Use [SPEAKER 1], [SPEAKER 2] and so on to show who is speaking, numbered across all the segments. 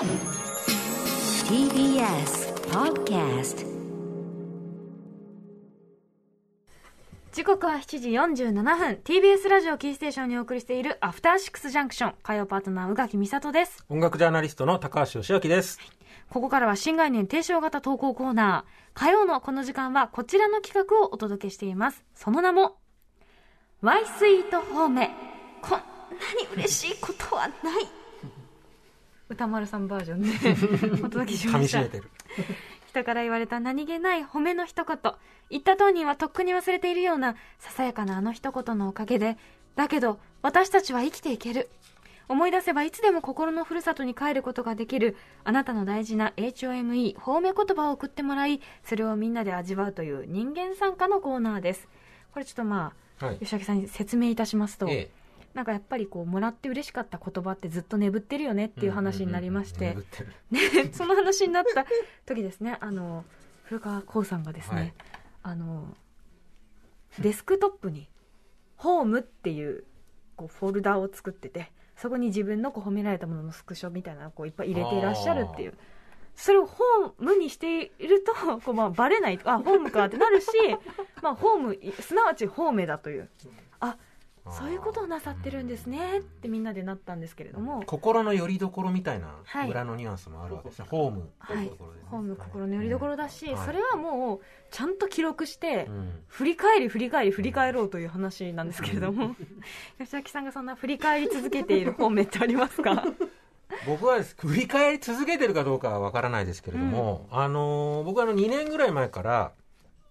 [SPEAKER 1] TBS Podcast
[SPEAKER 2] 時刻は7時47分。TBS ラジオキーステーションにお送りしているアフターシックスジャンクション火曜パートナー宇垣美里です。
[SPEAKER 3] 音楽ジャーナリストの高橋義明です。
[SPEAKER 2] ここからは新概念提唱型投稿コーナー。火曜のこの時間はこちらの企画をお届けしています。その名も Y スイートホーメこんなに嬉しいことはない歌丸さんバージョンで お届けし
[SPEAKER 3] 噛
[SPEAKER 2] ました。
[SPEAKER 3] み締めてる。
[SPEAKER 2] 人から言われた何気ない褒めの一言。言った当人はとっくに忘れているようなささやかなあの一言のおかげでだけど私たちは生きていける。思い出せばいつでも心のふるさとに帰ることができるあなたの大事な HOME 褒め言葉を送ってもらいそれをみんなで味わうという人間参加のコーナーです。これちょっとまあ
[SPEAKER 3] はい。
[SPEAKER 2] 吉明さんに説明いたしますと、
[SPEAKER 3] え
[SPEAKER 2] なんかやっぱりこうもらって嬉しかった言葉ってずっと眠ってるよねっていう話になりまして、
[SPEAKER 3] うんうんうん眠ってる
[SPEAKER 2] でその話になった時ですねあの古川光さんがですね、
[SPEAKER 3] はい。
[SPEAKER 2] あのデスクトップに「ホーム」っていうこうフォルダを作っててそこに自分のこう褒められたもののスクショみたいなのをこういっぱい入れていらっしゃるっていう。それをホームにしていると こうまあバレないあホームかってなるし、まあ、ホームすなわちホーメだという。あそういうことをなさってるんですねってみんなでなったんですけれども。
[SPEAKER 3] 心の拠り所みたいな
[SPEAKER 2] はい。
[SPEAKER 3] 裏のニュアンスもあるわけですね。ホーム。と
[SPEAKER 2] はい。ホーム心の拠り所だし、
[SPEAKER 3] はい。
[SPEAKER 2] それはもうちゃんと記録して、
[SPEAKER 3] うん。
[SPEAKER 2] 振り返り振り返り振り返ろうという話なんですけれども、吉明さんがそんな振り返り続けている方面ってありますか？
[SPEAKER 3] 僕はです。振り返り続けてるかどうかはわからないですけれども、あのー僕はあの2年ぐらい前から、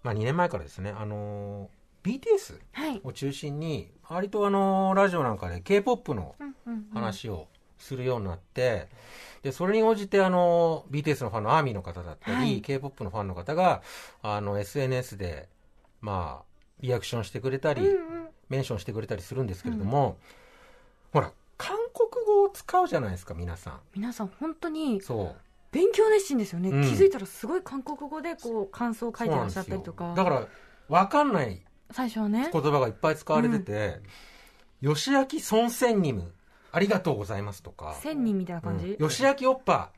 [SPEAKER 3] まあ2年前からですね、あのー BTS
[SPEAKER 2] はい、
[SPEAKER 3] を中心に、割とあのーラジオなんかで K-POP の
[SPEAKER 2] うんうんうん。
[SPEAKER 3] 話をするようになって、で、それに応じてあの、BTS のファンのアーミーの方だったり、
[SPEAKER 2] はい。
[SPEAKER 3] K-POP のファンの方が、あの、SNS で、まあ、リアクションしてくれたり、
[SPEAKER 2] うんうん。
[SPEAKER 3] メンションしてくれたりするんですけれども、ほら、韓国語を使うじゃないですか、皆さん。
[SPEAKER 2] 皆さん本当に
[SPEAKER 3] そう。
[SPEAKER 2] 勉強熱心ですよね、
[SPEAKER 3] うん。
[SPEAKER 2] 気づいたらすごい韓国語でこう感想を書いてらっしゃったりとか。
[SPEAKER 3] だから、わかんない
[SPEAKER 2] 最初はね。
[SPEAKER 3] 言葉がいっぱい使われてて、吉明孫千ニム、ありがとうございますとか、
[SPEAKER 2] 千人みたいな感じ、
[SPEAKER 3] うん吉明おっぱ、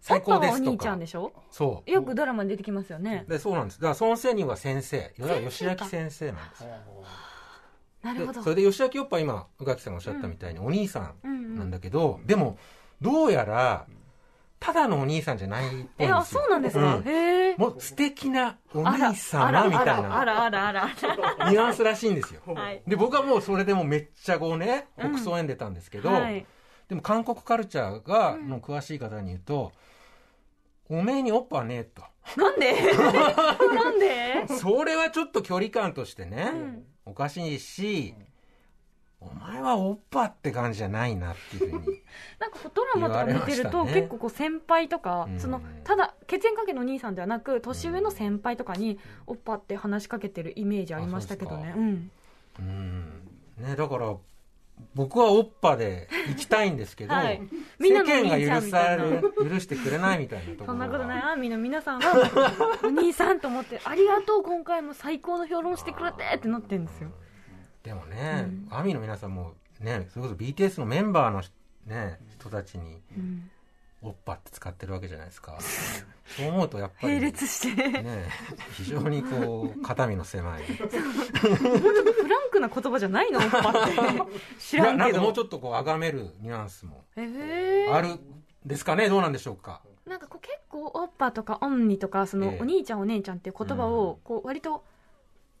[SPEAKER 3] 最高ですと
[SPEAKER 2] おっぱはお兄ちゃん
[SPEAKER 3] か
[SPEAKER 2] で。しょ？
[SPEAKER 3] そう。
[SPEAKER 2] よくドラマに出てきますよね、
[SPEAKER 3] でそうなんです。だから孫千人は先生。だから吉明先生なんですよ。
[SPEAKER 2] なるほど。
[SPEAKER 3] でそれで吉明おっぱ今宇垣さんがおっしゃったみたいにお兄さ
[SPEAKER 2] うんうんん。
[SPEAKER 3] なんだけど、でもどうやらただのお兄さんじゃないっぽいんです
[SPEAKER 2] え
[SPEAKER 3] よ
[SPEAKER 2] あそうなんですか、
[SPEAKER 3] うん。
[SPEAKER 2] へえ。
[SPEAKER 3] もう素敵なお兄様みたい
[SPEAKER 2] あらあ
[SPEAKER 3] な。
[SPEAKER 2] らあらあらあら。
[SPEAKER 3] ニュアンスらしいんですよ。
[SPEAKER 2] はい。
[SPEAKER 3] で僕はもうそれでもめっちゃこうね
[SPEAKER 2] うん。
[SPEAKER 3] 北総園出たんですけど、
[SPEAKER 2] はい。
[SPEAKER 3] でも韓国カルチャーが
[SPEAKER 2] うん
[SPEAKER 3] の詳しい方に言うと、おめえにおっぱはねえと。
[SPEAKER 2] なんで？なんで？
[SPEAKER 3] それはちょっと距離感としてね、
[SPEAKER 2] うん。
[SPEAKER 3] おかしいし、お前はおっぱって感じじゃないなっていうふうに。
[SPEAKER 2] なんかドラマとか見てると、結構こう先輩とか、
[SPEAKER 3] うん
[SPEAKER 2] そのただ血縁関係のお兄さんではなく年上の先輩とかにおっぱって話しかけてるイメージありましたけどね。
[SPEAKER 3] う
[SPEAKER 2] うん
[SPEAKER 3] う。ん。ね、だから、僕はおっぱで行きたいんですけど、
[SPEAKER 2] はい。
[SPEAKER 3] 世間が許される、許してくれないみたいなところが。
[SPEAKER 2] そんなことない。アーミーの皆さんはお兄さんと思ってありがとう今回も最高の評論してくれてってなってるんですよ
[SPEAKER 3] でもね、
[SPEAKER 2] うん。
[SPEAKER 3] アミの皆さんもね、それこそ BTS のメンバーのね、人たちに、
[SPEAKER 2] うん。
[SPEAKER 3] おっぱって使ってるわけじゃないですか。そう思うとやっぱり、
[SPEAKER 2] 並列して。
[SPEAKER 3] ね、非常にこう、肩身の狭い。
[SPEAKER 2] もう。ちょっとフランクな言葉じゃないの？おっぱって。知らん
[SPEAKER 3] ななん
[SPEAKER 2] けど
[SPEAKER 3] かもうちょっとこう、崇めるニュアンスもあるんですかね？どうなんでしょうか？
[SPEAKER 2] なんかこう結構おっぱとかオンニとかその
[SPEAKER 3] ええ。
[SPEAKER 2] お兄ちゃんお姉ちゃんっていう言葉
[SPEAKER 3] うん。
[SPEAKER 2] をこう割と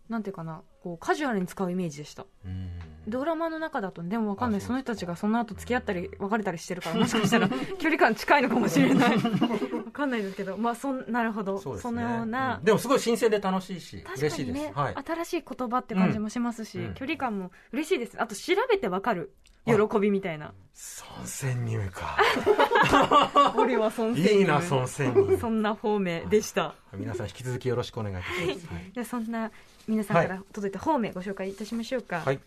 [SPEAKER 2] なんていうかなこうカジュアルに使うイメージでした。
[SPEAKER 3] うん。
[SPEAKER 2] ドラマの中だとでもわかんない。
[SPEAKER 3] あ
[SPEAKER 2] その人たちがその後付き合ったり別れたりしてるから もしかしたら距離感近いのかもしれない。わかんないですけどまあそんなるほど。そ,、
[SPEAKER 3] ね。
[SPEAKER 2] のような
[SPEAKER 3] うん。でもすごい新鮮で楽しいし
[SPEAKER 2] 確
[SPEAKER 3] 嬉しいです、
[SPEAKER 2] かにね、
[SPEAKER 3] はい、
[SPEAKER 2] 新しい言葉って感じもしますし、
[SPEAKER 3] うん。
[SPEAKER 2] 距離感も嬉しいです。あと調べてわかる喜びみたいな。
[SPEAKER 3] 孫仙乳か。
[SPEAKER 2] 俺は孫
[SPEAKER 3] いいな孫仙乳
[SPEAKER 2] そんな方面でした。
[SPEAKER 3] 皆さん引き続きよろしくお願いいたします、はい。
[SPEAKER 2] でそんな皆さんから届いた方面ご紹介いたしましょうか、
[SPEAKER 3] はい。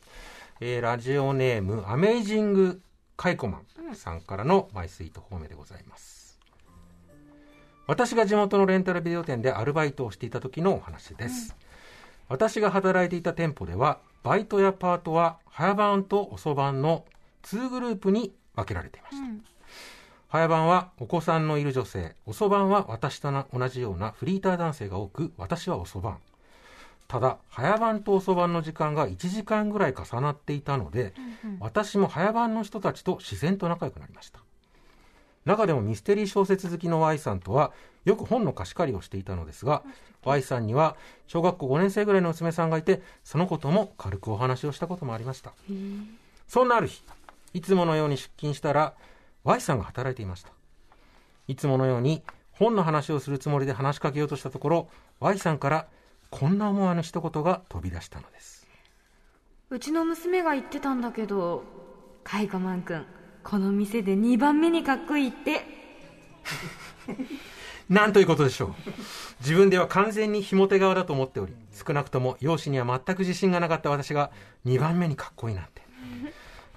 [SPEAKER 3] えーラジオネームアメイジングカイコマンさんからのマイスイート方面でございます、私が地元のレンタルビデオ店でアルバイトをしていた時のお話です、私が働いていた店舗ではバイトやパートは早番と遅番の2グループに分けられていました、
[SPEAKER 2] うん。
[SPEAKER 3] 早番はお子さんのいる女性遅番は私と同じようなフリーター男性が多く私は遅番。ただ早番と遅番の時間が1時間ぐらい重なっていたので、私も早番の人たちと自然と仲良くなりました。中でもミステリー小説好きの Y さんとはよく本の貸し借りをしていたのですが Y さんには小学校5年生ぐらいの娘さんがいてそのことも軽くお話をしたこともありました。そんなある日いつものように出勤したら Y さんが働いていました。いつものように本の話をするつもりで話しかけようとしたところ Y さんからこんな思わぬ一言が飛び出したのです。
[SPEAKER 2] うちの娘が言ってたんだけどカイコマン君この店で2番目にかっこいいって
[SPEAKER 3] なんということでしょう。自分では完全にひも手側だと思っており少なくとも容姿には全く自信がなかった私が2番目にかっこいいなんて。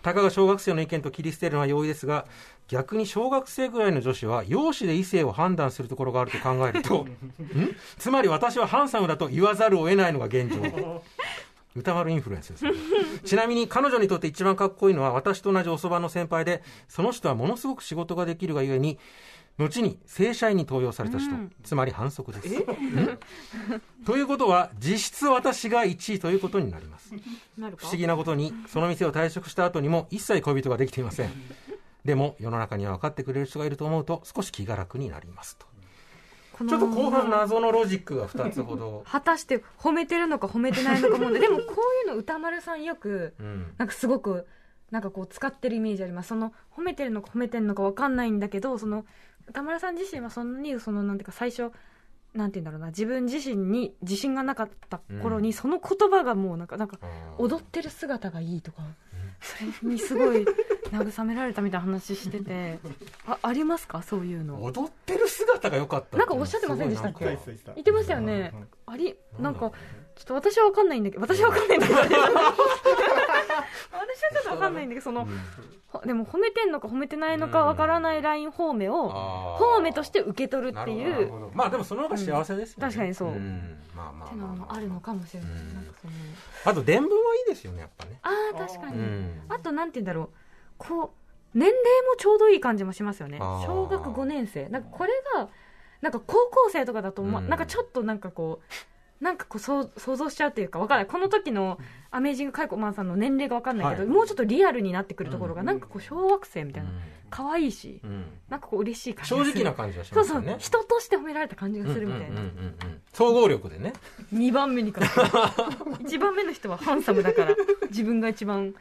[SPEAKER 3] たかが小学生の意見と切り捨てるのは容易ですが逆に小学生ぐらいの女子は容姿で異性を判断するところがあると考えると ん？つまり私はハンサムだと言わざるを得ないのが現状。歌丸インフルエンスです、ね、ちなみに彼女にとって一番かっこいいのは私と同じおそばの先輩でその人はものすごく仕事ができるがゆえに後に正社員に登用された人、うん、つまり反則です。ということは実質私が1位ということになります。不思議なことにその店を退職した後にも一切恋人ができていません。でも世の中には分かってくれる人がいると思うと少し気が楽になりますと。ちょっと後半謎のロジックが2つほど。
[SPEAKER 2] 果たして褒めてるのか褒めてないのかもでもこういうの歌丸さんよく、うん、なんかすごくなんかこう使ってるイメージあります。その褒めてるのか褒めてるのか分かんないんだけどその歌丸さん自身はそんなにそのなんていうか最初なんて言うんだろうな自分自身に自信がなかった頃に、その言葉がもうなんかなんか踊ってる姿がいいとか、それにすごい 慰められたみたいな話してて あありますか？そういうの。
[SPEAKER 3] 踊ってる姿が良かった
[SPEAKER 2] なんかおっしゃってませんでしたっけ？言ってましたよね、あり？なんかちょっと私は分かんないんだけど私は分かんないんだけどちょっと分かんないんだけどその、うん、でも褒めてんのか褒めてないのか分からないライン方面を方面として受け取るっていう。
[SPEAKER 3] まあでもその方が幸せですよ
[SPEAKER 2] ね、うん、確かにそう、うん、まあまあっていうのもあるのかもしれない、なんかその。
[SPEAKER 3] あと伝聞はいいですよねやっぱね。
[SPEAKER 2] ああ確かに。あとなんて言うんだろう。こう年齢もちょうどいい感じもしますよね。小学5年生。なんかこれがなんか高校生とかだと、ま、なんかちょっとなんかこうなんかこう想像しちゃうというか分からない。この時のアメージングカイコマンさんの年齢が分かんないけど、はい、もうちょっとリアルになってくるところが、なんかこう小学生みたいな、可愛いし、うん、なんかこう嬉しい感じ
[SPEAKER 3] 正直な感じがしますね。そうそう。
[SPEAKER 2] 人として褒められた感じがするみたいな、
[SPEAKER 3] 総合力でね。
[SPEAKER 2] 2番目にか1 番目の人はハンサムだから。自分が一番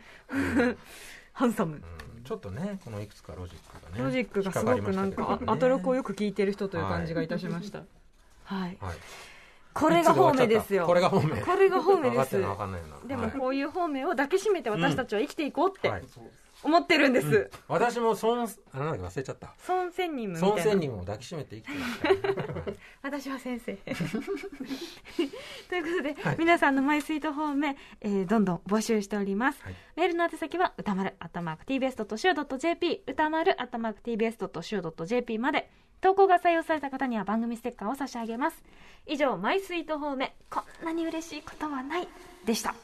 [SPEAKER 2] ハンサム、
[SPEAKER 3] ちょっとねこのいくつかロジックがね
[SPEAKER 2] ロジックがすごくなんか、ね、アトロクをよく聞いてる人という感じがいたしました。はい、はいこれが方面ですよ。
[SPEAKER 3] これが方面
[SPEAKER 2] これが方面です。でもこういう方面を抱きしめて私たちは生きていこうって思ってるんです、うん、
[SPEAKER 3] 私も孫あなんだ忘れちゃった
[SPEAKER 2] 孫仙人
[SPEAKER 3] 孫仙人を抱きしめて生きてます
[SPEAKER 2] 私は先生。ということで、はい、皆さんのマイスイート方面、えー、どんどん募集しております、はい、メールの宛先は歌丸アットマーク TBS.CO.JP 歌丸アットマーク TBS.CO.JP まで投稿が採用された方には番組ステッカーを差し上げます。以上マイスイート方面。こんなに嬉しいことはない。でした。